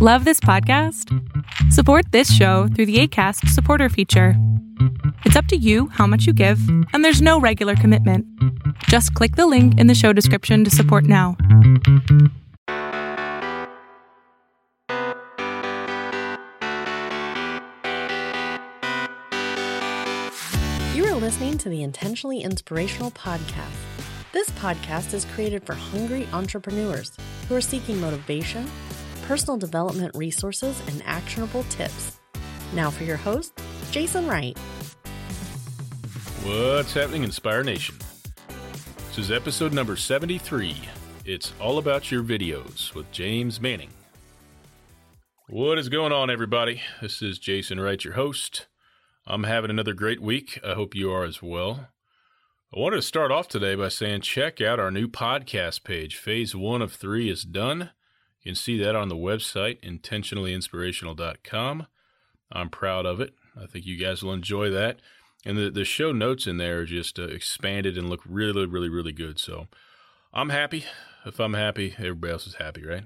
Love this podcast? Support this show through the ACAST supporter feature. It's up to you how much you give, and there's no regular commitment. Just click the link in the show description to support now. You are listening to the Intentionally Inspirational Podcast. This podcast is created for hungry entrepreneurs who are seeking motivation personal development resources, and actionable tips. Now for your host, Jason Wright. What's happening, Inspire Nation? This is episode number 73. It's all about your videos with James Manning. What is going on, everybody? This is Jason Wright, your host. I'm having another great week. I hope you are as well. I wanted to start off today by saying check out our new podcast page. Phase one of three is done. You can see that on the website, intentionallyinspirational.com. I'm proud of it. I think you guys will enjoy that. And the, the show notes in there are just uh, expanded and look really, really, really good. So I'm happy. If I'm happy, everybody else is happy, right?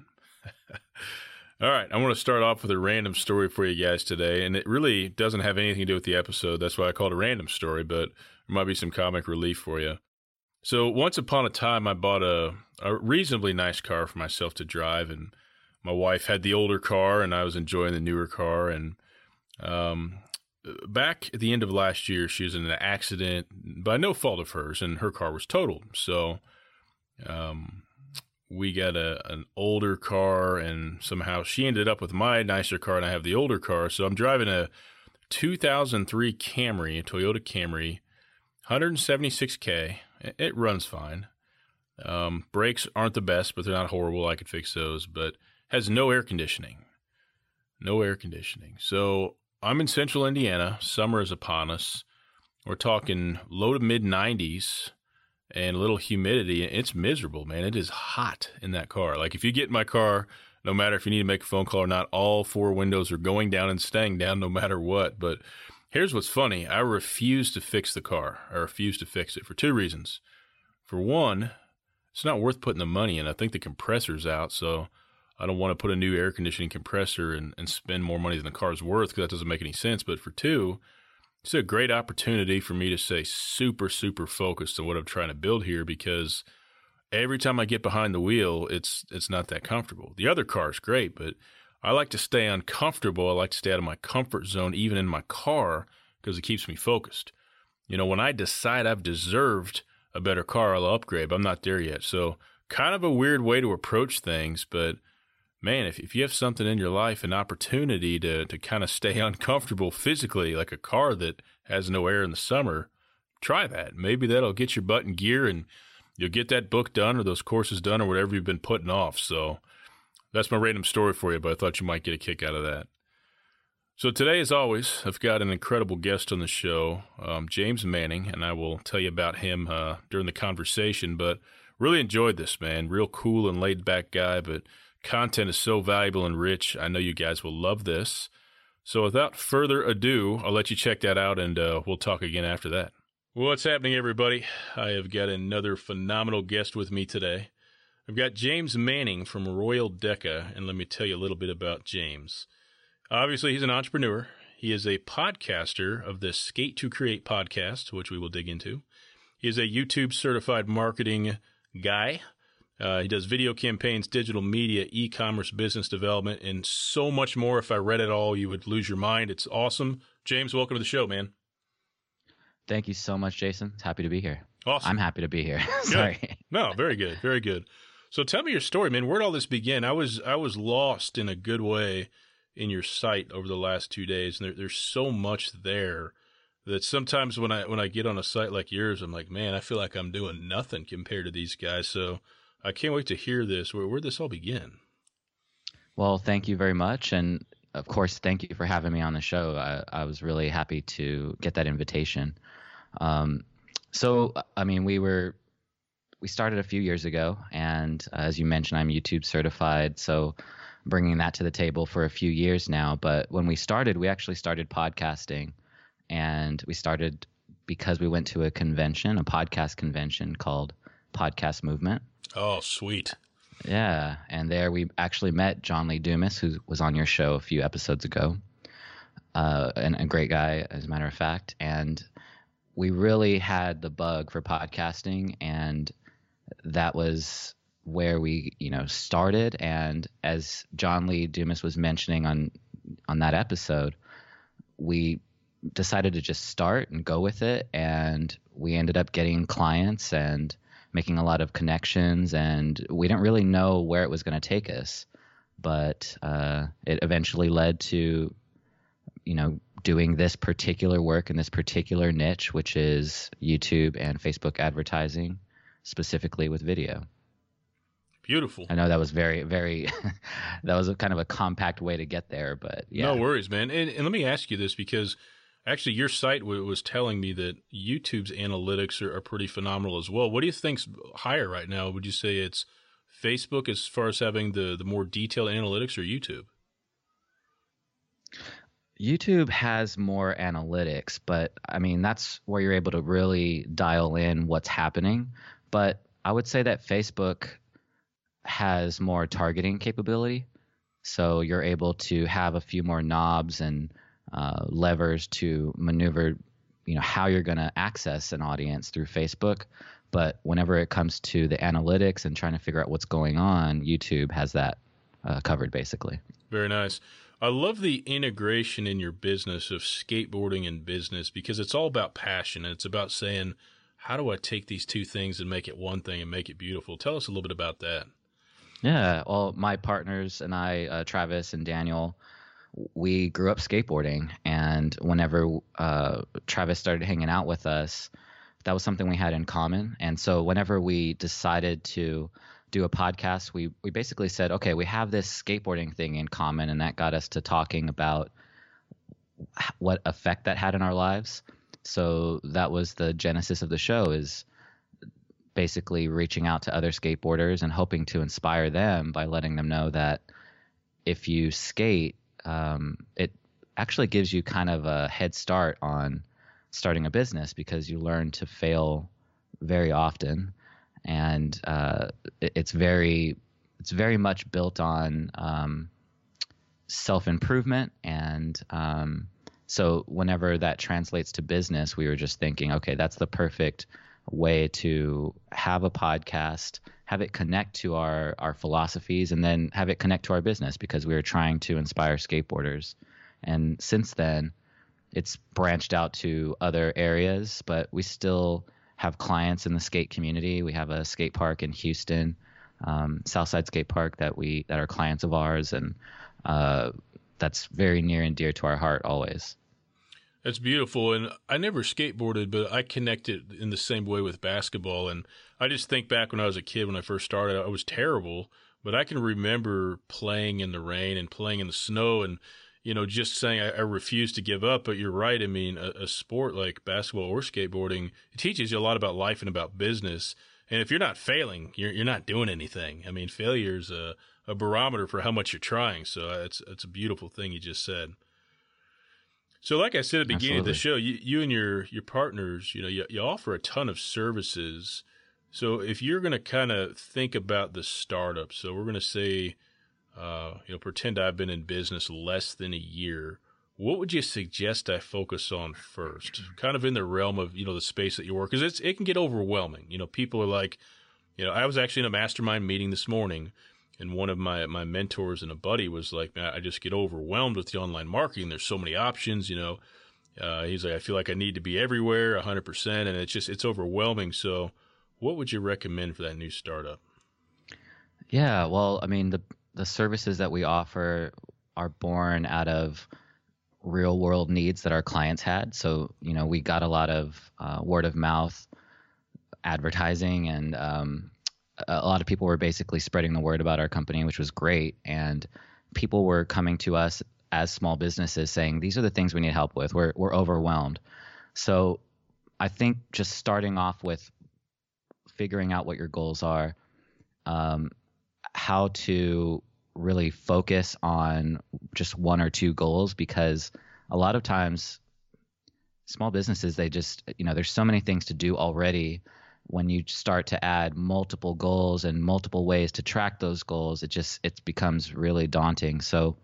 All right, I want to start off with a random story for you guys today, and it really doesn't have anything to do with the episode. That's why I called it a random story, but there might be some comic relief for you. So once upon a time, I bought a, a reasonably nice car for myself to drive, and my wife had the older car, and I was enjoying the newer car. And um, back at the end of last year, she was in an accident by no fault of hers, and her car was totaled. So um, we got a an older car, and somehow she ended up with my nicer car, and I have the older car. So I'm driving a 2003 Camry, a Toyota Camry, 176k it runs fine. Um, brakes aren't the best, but they're not horrible. I could fix those, but has no air conditioning. No air conditioning. So I'm in central Indiana. Summer is upon us. We're talking low to mid 90s and a little humidity. It's miserable, man. It is hot in that car. Like if you get in my car, no matter if you need to make a phone call or not, all four windows are going down and staying down no matter what. But Here's what's funny I refuse to fix the car. I refuse to fix it for two reasons. For one, it's not worth putting the money in. I think the compressor's out, so I don't want to put a new air conditioning compressor and, and spend more money than the car's worth because that doesn't make any sense. But for two, it's a great opportunity for me to stay super, super focused on what I'm trying to build here because every time I get behind the wheel, it's it's not that comfortable. The other car is great, but I like to stay uncomfortable. I like to stay out of my comfort zone, even in my car, because it keeps me focused. You know, when I decide I've deserved a better car, I'll upgrade. I'm not there yet. So, kind of a weird way to approach things. But man, if, if you have something in your life, an opportunity to, to kind of stay uncomfortable physically, like a car that has no air in the summer, try that. Maybe that'll get your butt in gear and you'll get that book done or those courses done or whatever you've been putting off. So, that's my random story for you, but I thought you might get a kick out of that. So, today, as always, I've got an incredible guest on the show, um, James Manning, and I will tell you about him uh, during the conversation. But really enjoyed this, man. Real cool and laid back guy, but content is so valuable and rich. I know you guys will love this. So, without further ado, I'll let you check that out and uh, we'll talk again after that. What's happening, everybody? I have got another phenomenal guest with me today. I've got James Manning from Royal Deca, and let me tell you a little bit about James. Obviously, he's an entrepreneur. He is a podcaster of the Skate to Create podcast, which we will dig into. He is a YouTube certified marketing guy. Uh, he does video campaigns, digital media, e commerce, business development, and so much more. If I read it all, you would lose your mind. It's awesome. James, welcome to the show, man. Thank you so much, Jason. Happy to be here. Awesome. I'm happy to be here. Sorry. No, very good. Very good. So tell me your story, man. Where'd all this begin? I was I was lost in a good way in your site over the last two days, and there, there's so much there that sometimes when I when I get on a site like yours, I'm like, man, I feel like I'm doing nothing compared to these guys. So I can't wait to hear this. Where where'd this all begin? Well, thank you very much, and of course, thank you for having me on the show. I, I was really happy to get that invitation. Um, so, I mean, we were we started a few years ago, and uh, as you mentioned, I'm YouTube certified, so bringing that to the table for a few years now. But when we started, we actually started podcasting, and we started because we went to a convention, a podcast convention called Podcast Movement. Oh, sweet! Yeah, and there we actually met John Lee Dumas, who was on your show a few episodes ago, uh, and a great guy, as a matter of fact. And we really had the bug for podcasting, and that was where we, you know, started. And as John Lee Dumas was mentioning on on that episode, we decided to just start and go with it, and we ended up getting clients and making a lot of connections, and we didn't really know where it was going to take us, but uh, it eventually led to, you know, doing this particular work in this particular niche, which is YouTube and Facebook advertising, specifically with video. Beautiful. I know that was very, very, that was a kind of a compact way to get there, but yeah. No worries, man. And, and let me ask you this because actually your site w- was telling me that YouTube's analytics are, are, pretty phenomenal as well. What do you think's higher right now? Would you say it's Facebook as far as having the, the more detailed analytics or YouTube? YouTube has more analytics, but I mean, that's where you're able to really dial in what's happening. But I would say that Facebook has more targeting capability. So you're able to have a few more knobs and uh, levers to maneuver, you know, how you're going to access an audience through Facebook. But whenever it comes to the analytics and trying to figure out what's going on, YouTube has that uh, covered basically. Very nice. I love the integration in your business of skateboarding and business because it's all about passion and it's about saying, how do I take these two things and make it one thing and make it beautiful? Tell us a little bit about that. Yeah, well, my partners and I, uh, Travis and Daniel, we grew up skateboarding, and whenever uh, Travis started hanging out with us, that was something we had in common. And so, whenever we decided to do a podcast, we we basically said, okay, we have this skateboarding thing in common, and that got us to talking about what effect that had in our lives. So that was the genesis of the show. Is basically reaching out to other skateboarders and hoping to inspire them by letting them know that if you skate, um, it actually gives you kind of a head start on starting a business because you learn to fail very often, and uh, it, it's very it's very much built on um, self improvement and um, so whenever that translates to business, we were just thinking, okay, that's the perfect way to have a podcast, have it connect to our our philosophies, and then have it connect to our business because we were trying to inspire skateboarders. And since then, it's branched out to other areas, but we still have clients in the skate community. We have a skate park in Houston, um, Southside Skate Park that we that are clients of ours, and uh, that's very near and dear to our heart always. That's beautiful. And I never skateboarded, but I connected in the same way with basketball. And I just think back when I was a kid, when I first started, I was terrible, but I can remember playing in the rain and playing in the snow and, you know, just saying I, I refuse to give up. But you're right. I mean, a, a sport like basketball or skateboarding, it teaches you a lot about life and about business. And if you're not failing, you're, you're not doing anything. I mean, failure is a, a barometer for how much you're trying. So it's, it's a beautiful thing you just said. So, like I said at the beginning Absolutely. of the show, you, you and your your partners, you know, you, you offer a ton of services. So, if you're going to kind of think about the startup, so we're going to say, uh, you know, pretend I've been in business less than a year. What would you suggest I focus on first? Kind of in the realm of you know the space that you work, because it's it can get overwhelming. You know, people are like, you know, I was actually in a mastermind meeting this morning and one of my my mentors and a buddy was like, I just get overwhelmed with the online marketing. There's so many options, you know. Uh, he's like, I feel like I need to be everywhere, 100%, and it's just it's overwhelming. So, what would you recommend for that new startup? Yeah, well, I mean, the the services that we offer are born out of real world needs that our clients had. So, you know, we got a lot of uh, word of mouth advertising and um, a lot of people were basically spreading the word about our company, which was great. And people were coming to us as small businesses saying, these are the things we need help with. We're, we're overwhelmed. So I think just starting off with figuring out what your goals are, um, how to really focus on just one or two goals, because a lot of times small businesses, they just, you know, there's so many things to do already when you start to add multiple goals and multiple ways to track those goals, it just it becomes really daunting. So,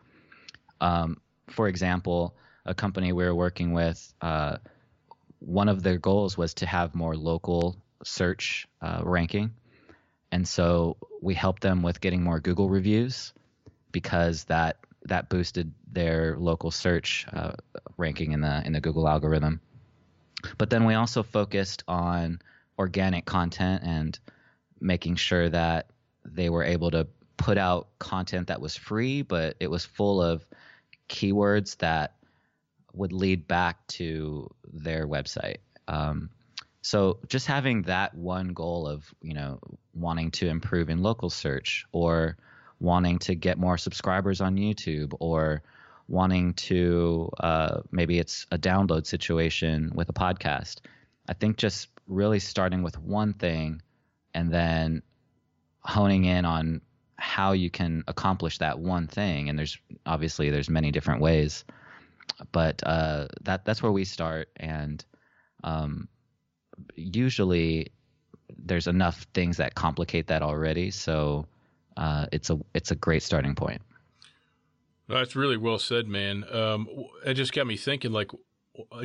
um, for example, a company we were working with, uh, one of their goals was to have more local search uh, ranking, and so we helped them with getting more Google reviews because that that boosted their local search uh, ranking in the in the Google algorithm. But then we also focused on organic content and making sure that they were able to put out content that was free, but it was full of keywords that would lead back to their website. Um, so just having that one goal of you know wanting to improve in local search or wanting to get more subscribers on YouTube or wanting to uh, maybe it's a download situation with a podcast. I think just really starting with one thing and then honing in on how you can accomplish that one thing. And there's obviously there's many different ways but uh, that that's where we start. And um, usually there's enough things that complicate that already. So uh, it's a it's a great starting point. That's really well said man. Um, it just got me thinking like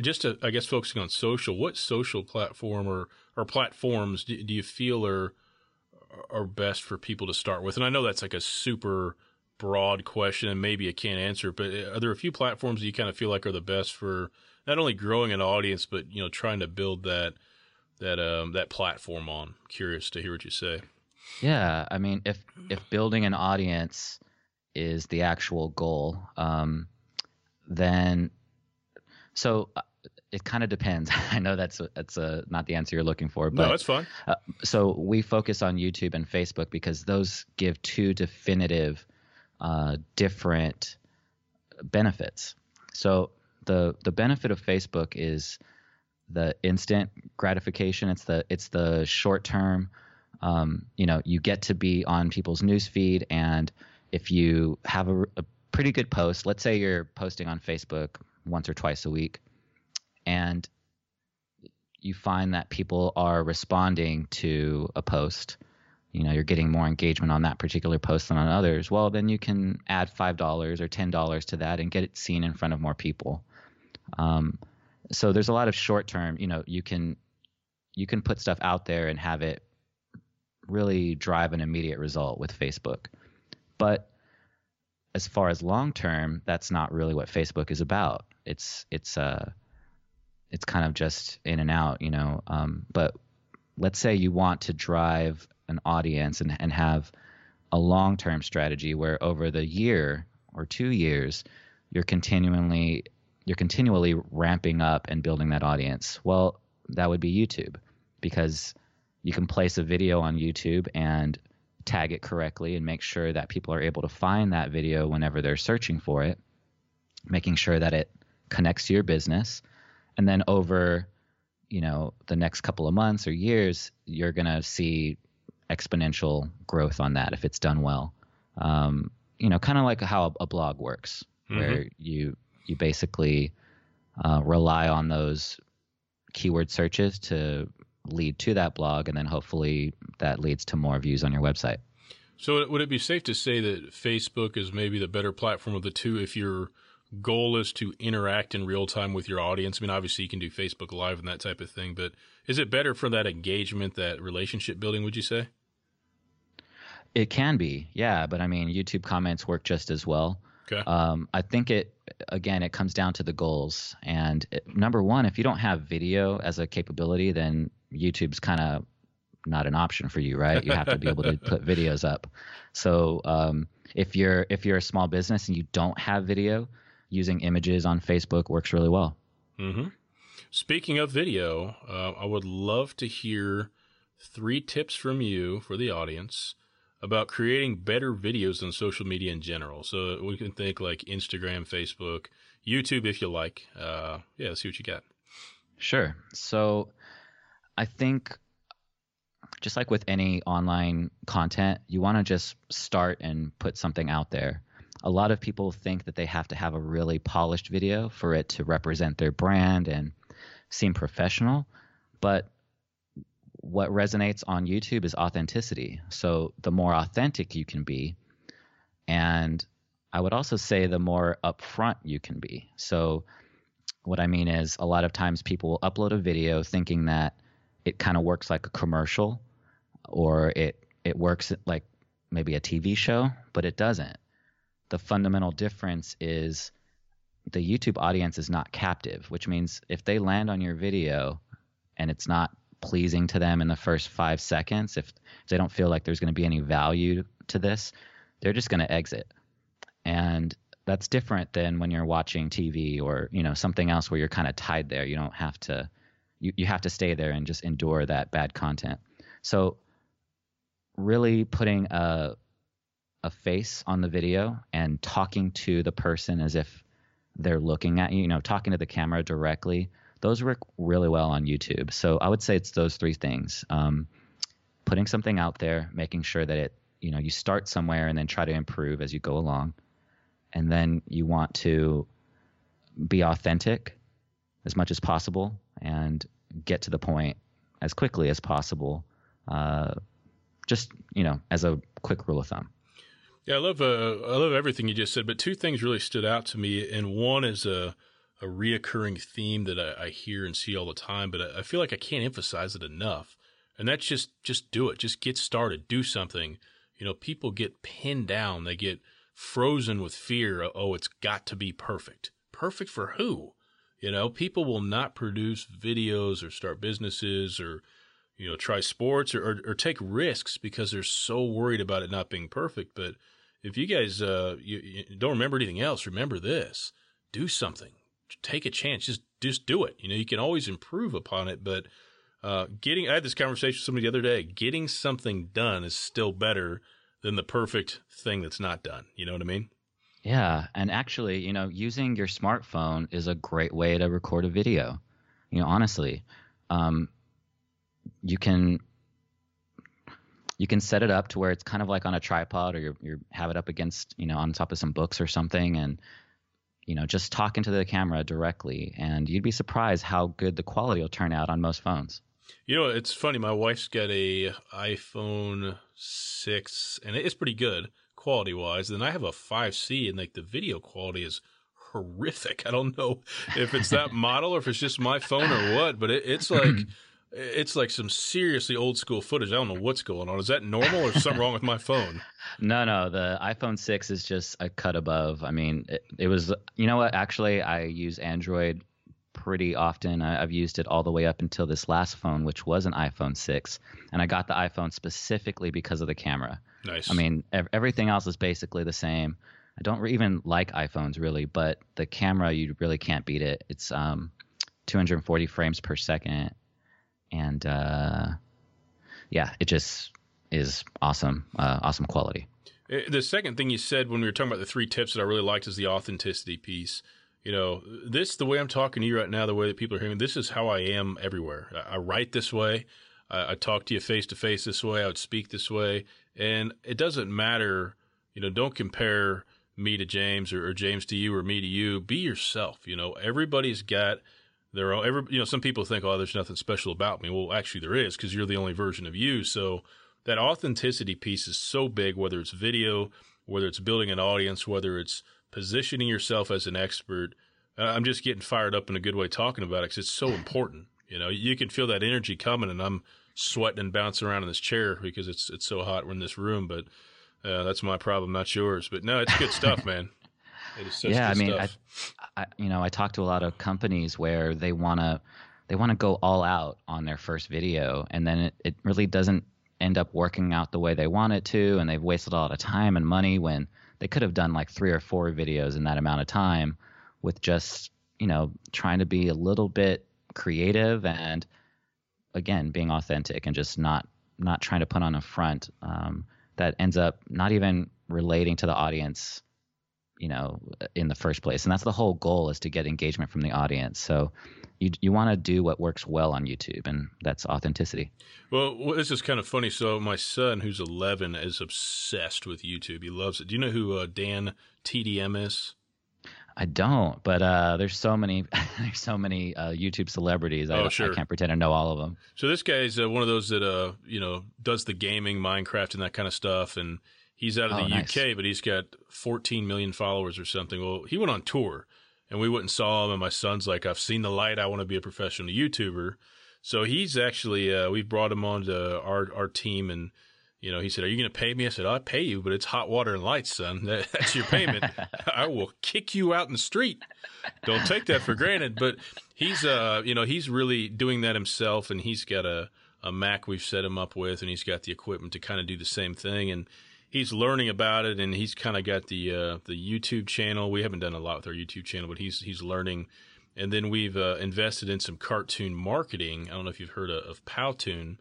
just to, I guess focusing on social, what social platform or, or platforms do, do you feel are are best for people to start with? And I know that's like a super broad question and maybe you can't answer, but uh, are there a few platforms that you kind of feel like are the best for not only growing an audience, but you know trying to build that that um that platform on? Curious to hear what you say. Yeah, I mean, if if building an audience is the actual goal, um, then so uh, it kind of depends. I know that's that's uh, not the answer you're looking for, but no, that's fine. Uh, so we focus on YouTube and Facebook because those give two definitive, uh, different benefits. So the the benefit of Facebook is the instant gratification. It's the it's the short term. Um, you know, you get to be on people's newsfeed, and if you have a, a pretty good post, let's say you're posting on Facebook once or twice a week, and you find that people are responding to a post, you know, you're getting more engagement on that particular post than on others, well, then you can add $5 or $10 to that and get it seen in front of more people. Um, so there's a lot of short term, you know, you can you can put stuff out there and have it really drive an immediate result with Facebook. But as far as long term, that's not really what Facebook is about. It's it's uh it's kind of just in and out, you know. Um, but let's say you want to drive an audience and, and have a long term strategy where over the year or two years you're continually you're continually ramping up and building that audience. Well, that would be YouTube because you can place a video on YouTube and tag it correctly and make sure that people are able to find that video whenever they're searching for it, making sure that it connects to your business. And then over, you know, the next couple of months or years, you're going to see exponential growth on that if it's done well. Um, you know, kind of like how a blog works, mm-hmm. where you you basically uh, rely on those keyword searches to lead to that blog, and then hopefully that leads to more views on your website. So, would it be safe to say that Facebook is maybe the better platform of the two if your goal is to interact in real time with your audience? I mean, obviously, you can do Facebook Live and that type of thing, but is it better for that engagement, that relationship building, would you say? It can be, yeah. But I mean, YouTube comments work just as well. Okay. Um, I think it again it comes down to the goals. And it, number one, if you don't have video as a capability, then YouTube's kind of not an option for you, right? You have to be able to put videos up. So um, if you're if you're a small business and you don't have video, using images on Facebook works really well. Mm-hmm. Speaking of video, uh, I would love to hear three tips from you for the audience about creating better videos on social media in general. So we can think like Instagram, Facebook, YouTube, if you like. Uh, yeah, let's see what you got. Sure. So I think just like with any online content, you want to just start and put something out there. A lot of people think that they have to have a really polished video for it to represent their brand and seem professional. But what resonates on YouTube is authenticity. So the more authentic you can be, and I would also say the more upfront you can be. So what I mean is a lot of times people will upload a video thinking that it kind of works like a commercial or it it works like maybe a TV show, but it doesn't. The fundamental difference is the YouTube audience is not captive, which means if they land on your video and it's not pleasing to them in the first five seconds, if, they don't feel like there's going to be any value to this, they're just going to exit. And that's different than when you're watching TV or you know something else where you're kind of tied there. You don't have to you, you have to stay there and just endure that bad content. So really putting a a face on the video and talking to the person as if they're looking at you, you know, talking to the camera directly, those work really well on YouTube. So I would say it's those three things. Um, putting something out there, making sure that it, you know, you start somewhere and then try to improve as you go along. And then you want to be authentic as much as possible and get to the point as quickly as possible. Uh, just, you know, as a quick rule of thumb. Yeah, I love uh, I love everything you just said, but two things really stood out to me, and one is a a reoccurring theme that I, I hear and see all the time, but I, I, feel like I can't emphasize it enough, and that's just just do it, just get started, do something. You know, people get pinned down, they get frozen with fear. Oh, it's got to be perfect. Perfect for who? You know, people will not produce videos or start businesses or you know try sports or, or, or take risks because they're so worried about it not being perfect, but if you guys uh, you, you don't remember anything else, remember this: do something, take a chance, just just do it. You know, you can always improve upon it, but uh, getting I had this conversation with somebody the other day. Getting something done is still better than the perfect thing that's not done. You know what I mean? Yeah, and actually, you know, using your smartphone is a great way to record a video. You know, honestly, um, you can you can set it up to where it's kind of like on a tripod or you you have it up against you know on top of some books or something and you know just talk into the camera directly and you'd be surprised how good the quality will turn out on most phones. You know it's funny my wife's got a iphone 6 and it's pretty good quality wise then i have a 5c and like the video quality is horrific. I don't know if it's that model or if it's just my phone or what but it, it's like it's like some seriously old school footage. I don't know what's going on. Is that normal or something wrong with my phone? No, no. The iPhone 6 is just a cut above. I mean, it, it was, you know what? Actually, I use Android pretty often. I, have used it all the way up until this last phone, which was an iPhone 6. And I got the iPhone specifically because of the camera. Nice. I mean, ev- everything else is basically the same. I don't re- even like iPhones really, but the camera, you really can't beat it. It's um, 240 frames per second and uh, yeah, it just is awesome, uh, awesome quality. Eh, the second thing you said when we were talking about the three tips that I really liked is the authenticity piece. You know, this the way I'm talking to you right now, the way that people are hearing. This is how I am everywhere. I, I write this way. I, I talk to you face to face this way. I would speak this way, and it doesn't matter. You know, don't compare me to James or, or James to you or me to you. Be yourself. You know, everybody's got there are every, you know, some people think, oh, there's nothing special about me. Well, actually, there is because you're the only version of you. So that authenticity piece is so big, whether it's video, whether it's building an audience, whether it's positioning yourself as an expert. I'm just getting fired up in a good way talking about it because it's so important. You know, you can feel that energy coming, and I'm sweating and bouncing around in this chair because it's it's so hot. We're in this room, but uh, that's my problem, not yours. But no, it's good stuff, man yeah, I mean, I, I, you know, I talk to a lot of companies where they want to they want to go all out on their first video, and then it, it really doesn't end up working out the way they want it to, and they've wasted a lot of time and money when they could have done like three or four videos in that amount of time with just you know trying to be a little bit creative and again being authentic and just not not trying to put on a front um, that ends up not even relating to the audience you know in the first place. And that's the whole goal is to get engagement from the audience. So you you want to do what works well on YouTube and that's authenticity. Well this is kind of funny. So my son who's 11 is obsessed with YouTube. He loves it. Do you know who uh, Dan TDM is? I don't, but uh, there's so many there's so many uh, YouTube celebrities. I, Oh, sure. I can't pretend to know all of them. So this guy's uh, one of those that uh you know does the gaming, Minecraft, and that kind of stuff, and he's out of Oh, the nice. UK, but he's got 14 million followers or something. Well, he went on tour, and we went and saw him, and my son's like, "I've seen the light. I want to be a professional YouTuber." So he's actually uh, we've brought him on to our our team, and you know he said, "Are you going to pay me?" I said, "I'll pay you, but it's hot water and lights, son. That, that's your payment. I will kick you out in the street. Don't take that for granted." But he's uh you know he's really doing that himself, and he's got a a Mac we've set him up with, and he's got the equipment to kind of do the same thing, and he's learning about it, and he's kind of got the uh, the YouTube channel. We haven't done a lot with our YouTube channel, but he's he's learning. And then we've uh, invested in some cartoon marketing. I don't know if you've heard of, of Powtoon,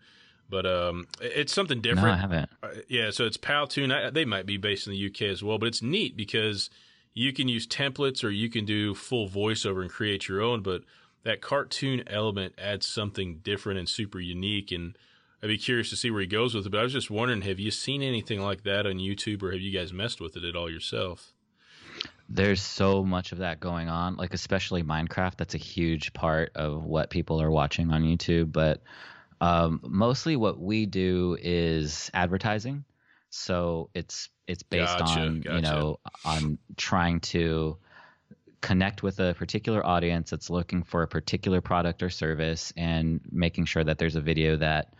but um, it's something No, different. I haven't. Uh, yeah, so it's Powtoon. I, they might be based in the UK as well, but it's neat because you can use templates or you can do full voiceover and create your own. But that cartoon element adds something different and super unique. And I'd be curious to see where he goes with it. But I was just wondering, have you seen anything like that on YouTube, or have you guys messed with it at all yourself? There's so much of that going on, like especially Minecraft. That's a huge part of what people are watching on YouTube. But um, mostly what we do is advertising. So it's it's based Gotcha, on gotcha. you know on trying to connect with a particular audience that's looking for a particular product or service and making sure that there's a video that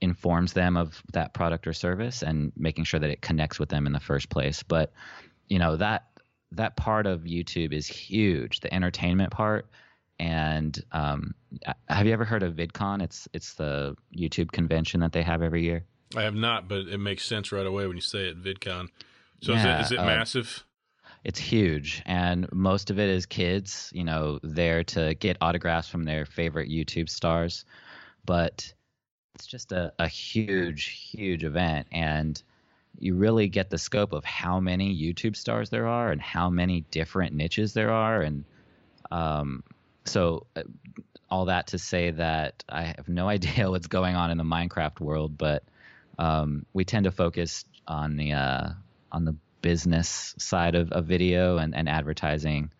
informs them of that product or service and making sure that it connects with them in the first place. But you know that that part of youtube is huge the entertainment part. And um, have you ever heard of vidcon? It's it's the youtube convention that they have every year? I have not, but it makes sense right away when you say it, VidCon. So is it, is it uh, massive? it's huge. And most of it is kids you know there to get autographs from their favorite youtube stars. But it's just a, a huge huge event and you really get the scope of how many youtube stars there are and how many different niches there are and um, so uh, all that to say that i have no idea what's going on in the minecraft world but um, we tend to focus on the uh, on the business side of, of video and, and advertising.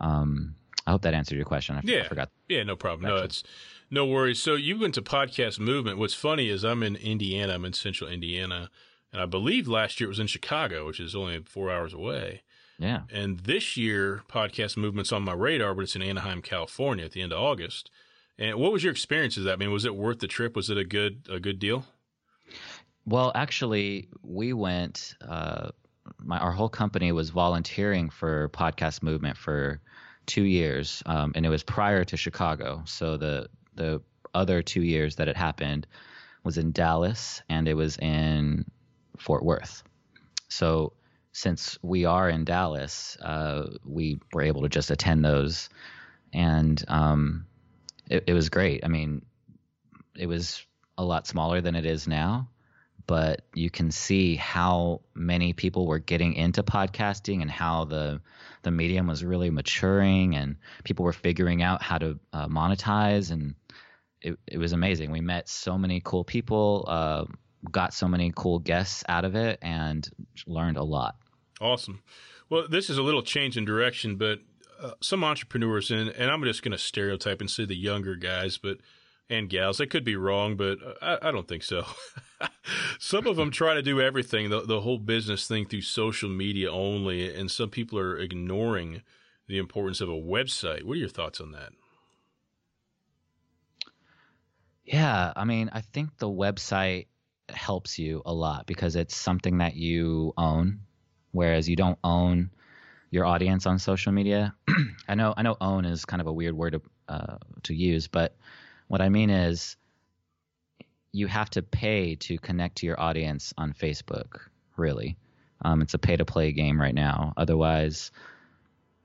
Um, I hope that answered your question. I, f- I Yeah. forgot. Yeah, no problem. No, it's no worries. So you went to podcast movement. What's funny is I'm in Indiana. I'm in central Indiana. And I believe last year it was in Chicago, which is only four hours away. Yeah. And this year, podcast movement's on my radar, but it's in Anaheim, California, at the end of August. And what was your experience of that? I mean, was it worth the trip? Was it a good a good deal? Well, actually, we went. Uh, my our whole company was volunteering for podcast movement for two years, um, and it was prior to Chicago. So the the other two years that it happened was in Dallas, and it was in Fort Worth. So since we are in Dallas, uh, we were able to just attend those, and um, it, it was great. I mean, it was a lot smaller than it is now, but you can see how many people were getting into podcasting and how the the medium was really maturing and people were figuring out how to uh, monetize and it, it was amazing. We met so many cool people, uh, got so many cool guests out of it, and learned a lot. Awesome. Well, this is a little change in direction, but uh, some entrepreneurs, and, and I'm just going to stereotype and say the younger guys, but and gals. I could be wrong, but I, I don't think so. some of them try to do everything, the, the whole business thing through social media only, and some people are ignoring the importance of a website. What are your thoughts on that? Yeah, I mean, I think the website helps you a lot because it's something that you own, whereas you don't own your audience on social media. I know, I know, own is kind of a weird word to uh, to use, but what I mean is you have to pay to connect to your audience on Facebook. Really, um, it's a pay to play game right now. Otherwise,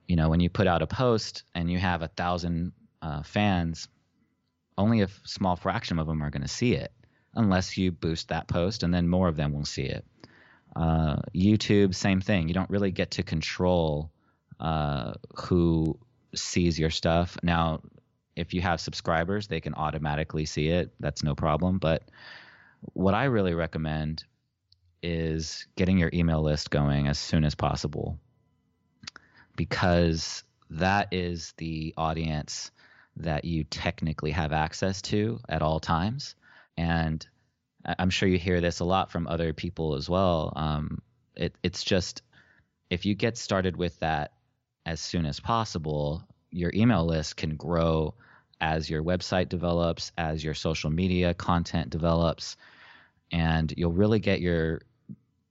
you know, when you put out a post and you have a thousand uh, fans, only a small fraction of them are going to see it unless you boost that post and then more of them will see it. Uh, YouTube, same thing. You don't really get to control uh, who sees your stuff. Now, if you have subscribers, they can automatically see it. That's no problem. But what I really recommend is getting your email list going as soon as possible because that is the audience that you technically have access to at all times. And I'm sure you hear this a lot from other people as well. Um, it, it's just if you get started with that as soon as possible, your email list can grow as your website develops, as your social media content develops, and you'll really get your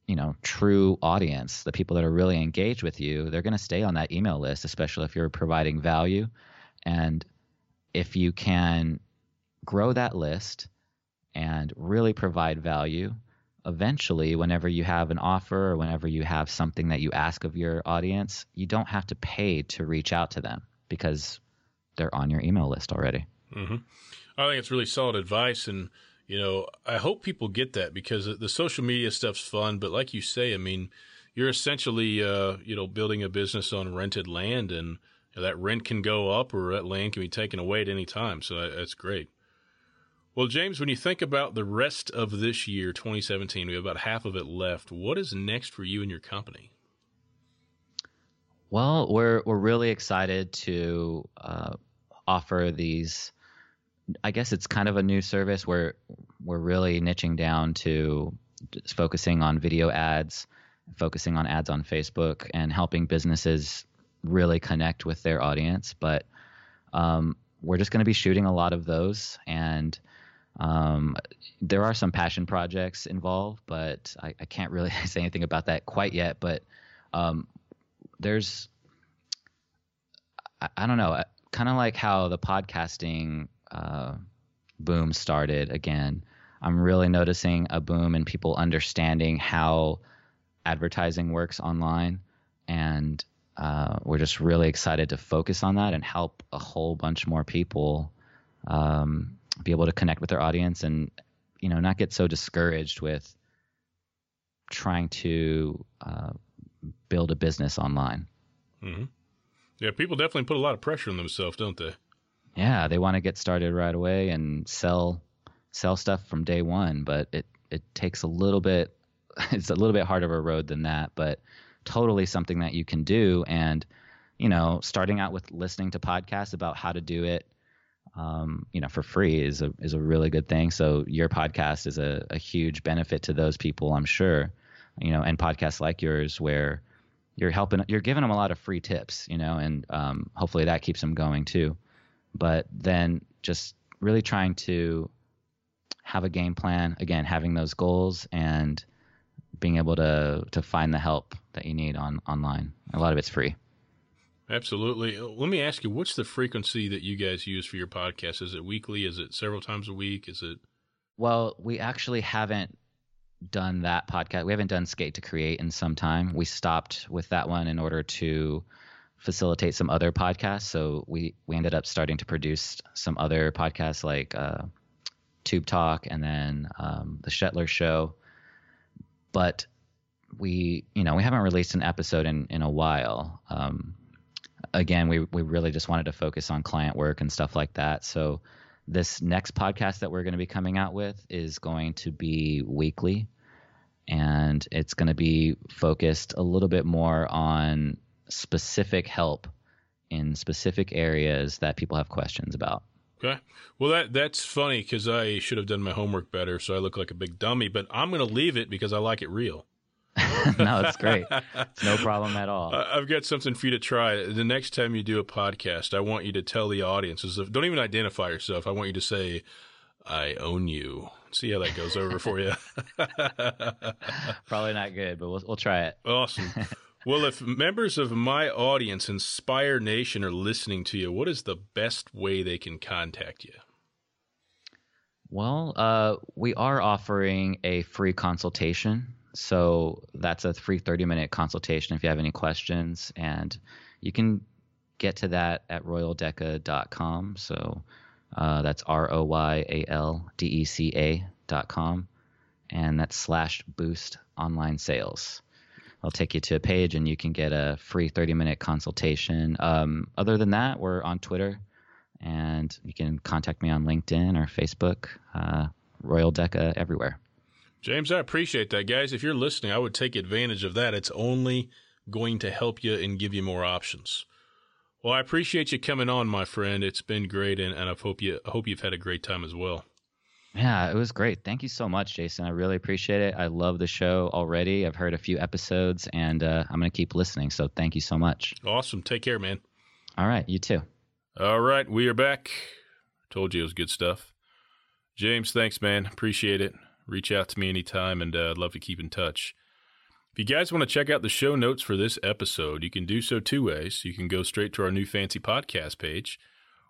you know true audience the people that are really engaged with you they're going to stay on that email list especially if you're providing value. And if you can grow that list and really provide value eventually whenever you have an offer or whenever you have something that you ask of your audience you don't have to pay to reach out to them because they're on your email list already mm-hmm. i think it's really solid advice and you know, I hope people get that because the social media stuff's fun, but like you say, I mean, you're essentially, uh, you know, building a business on rented land, and that rent can go up or that land can be taken away at any time. So that's great. Well, James, when you think about the rest of this year, 2017, we have about half of it left. What is next for you and your company? Well, we're we're really excited to uh, offer these I guess it's kind of a new service where we're really niching down to focusing on video ads, focusing on ads on Facebook, and helping businesses really connect with their audience. But um, we're just going to be shooting a lot of those, and um, there are some passion projects involved, but I, I, can't really say anything about that quite yet. But um, there's, I, I don't know, kind of like how the podcasting uh, boom started again, I'm really noticing a boom in people understanding how advertising works online. And uh, we're just really excited to focus on that and help a whole bunch more people um, be able to connect with their audience and, you know, not get so discouraged with trying to uh, build a business online. Mm-hmm. Yeah, people definitely put a lot of pressure on themselves, don't they? yeah, they want to get started right away and sell sell stuff from day one, but it it takes a little bit it's a little bit harder of a road than that, but totally something that you can do and you know, starting out with listening to podcasts about how to do it um, you know, for free is a is a really good thing. So your podcast is a, a huge benefit to those people, I'm sure. You know, and podcasts like yours where you're helping you're giving them a lot of free tips, you know, and um, hopefully that keeps them going too. But then just really trying to have a game plan again having those goals and being able to to find the help that you need on online. A lot of it's free. Absolutely. Let me ask you what's the frequency that you guys use for your podcast? Is it weekly? Is it several times a week? Is it? Well we actually haven't done that podcast we haven't done skate to create in some time we stopped with that one in order to facilitate some other podcasts. So we we ended up starting to produce some other podcasts like uh, Tube Talk and then um, the Shetler Show. But we you know we haven't released an episode in in a while. Um, again, we we really just wanted to focus on client work and stuff like that. So this next podcast that we're going to be coming out with is going to be weekly and it's going to be focused a little bit more on specific help in specific areas that people have questions about. Okay. Well, that that's funny because I should have done my homework better, so I look like a big dummy. But I'm going to leave it because I like it real. no, it's great. It's no problem at all. I've got something for you to try. The next time you do a podcast, I want you to tell the audiences. Don't even identify yourself. I want you to say, "I own you." See how that goes over for you. Probably not good, but we'll we'll try it. Awesome. Well, if members of my audience, Inspire Nation, are listening to you, what is the best way they can contact you? Well, uh, we are offering a free consultation. So that's a free 30 minute consultation if you have any questions. And you can get to that at royaldeca.com. So uh, that's R O Y A L D E C A.com. And that's slash boost online sales. I'll take you to a page and you can get a free 30 minute consultation. Um, other than that, we're on Twitter and you can contact me on LinkedIn or Facebook, uh, Royal Deca everywhere. James, I appreciate that. Guys, if you're listening, I would take advantage of that. It's only going to help you and give you more options. Well, I appreciate you coming on, my friend. It's been great, and, and I hope you I hope you've had a great time as well. Yeah, it was great. Thank you so much, Jason. I really appreciate it. I love the show already. I've heard a few episodes, and uh, I'm going to keep listening. So thank you so much. Awesome. Take care, man. All right, you too. All right, we are back. Told you it was good stuff. James, thanks, man. Appreciate it. Reach out to me anytime, and uh, I'd love to keep in touch. If you guys want to check out the show notes for this episode, you can do so two ways. You can go straight to our new fancy podcast page,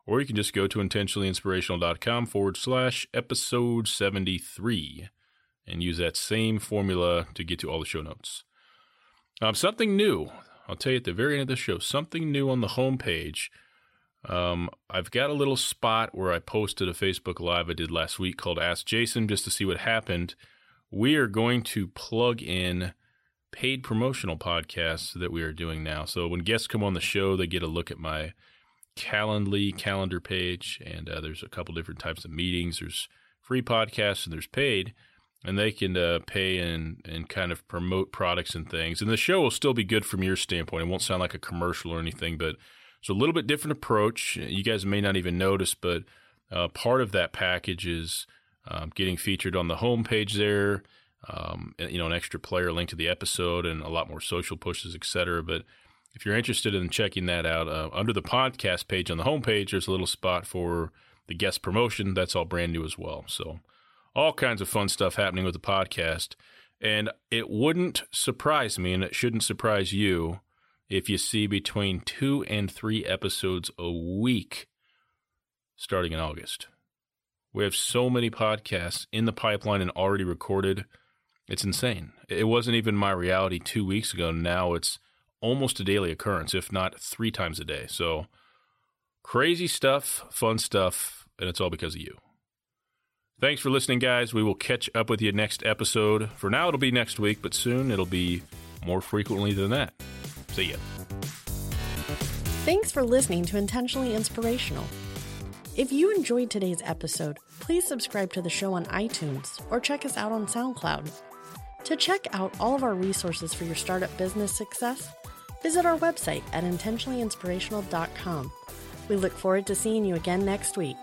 or you can just go to intentionallyinspirational.com forward slash episode 73 and use that same formula to get to all the show notes. Um, something new, I'll tell you at the very end of the show, something new on the homepage. Um, I've got a little spot where I posted a Facebook Live I did last week called Ask Jason just to see what happened. We are going to plug in paid promotional podcasts that we are doing now. So when guests come on the show, they get a look at my Calendly calendar page, and uh, there's a couple different types of meetings. There's free podcasts and there's paid, and they can uh, pay and and kind of promote products and things. And the show will still be good from your standpoint. It won't sound like a commercial or anything, but it's a little bit different approach. You guys may not even notice, but uh, part of that package is um, getting featured on the homepage there um, you know, an extra player link to the episode and a lot more social pushes, etc. But if you're interested in checking that out, uh, under the podcast page on the homepage, there's a little spot for the guest promotion. That's all brand new as well. So, all kinds of fun stuff happening with the podcast. And it wouldn't surprise me, and it shouldn't surprise you, if you see between two and three episodes a week starting in August. We have so many podcasts in the pipeline and already recorded it's insane. It wasn't even my reality two weeks ago. Now it's almost a daily occurrence, if not three times a day. So crazy stuff, fun stuff, and it's all because of you. Thanks for listening, guys. We will catch up with you next episode. For now, it'll be next week, but soon it'll be more frequently than that. See ya. Thanks for listening to Intentionally Inspirational. If you enjoyed today's episode, please subscribe to the show on iTunes or check us out on SoundCloud. To check out all of our resources for your startup business success, visit our website at intentionallyinspirational.com. We look forward to seeing you again next week.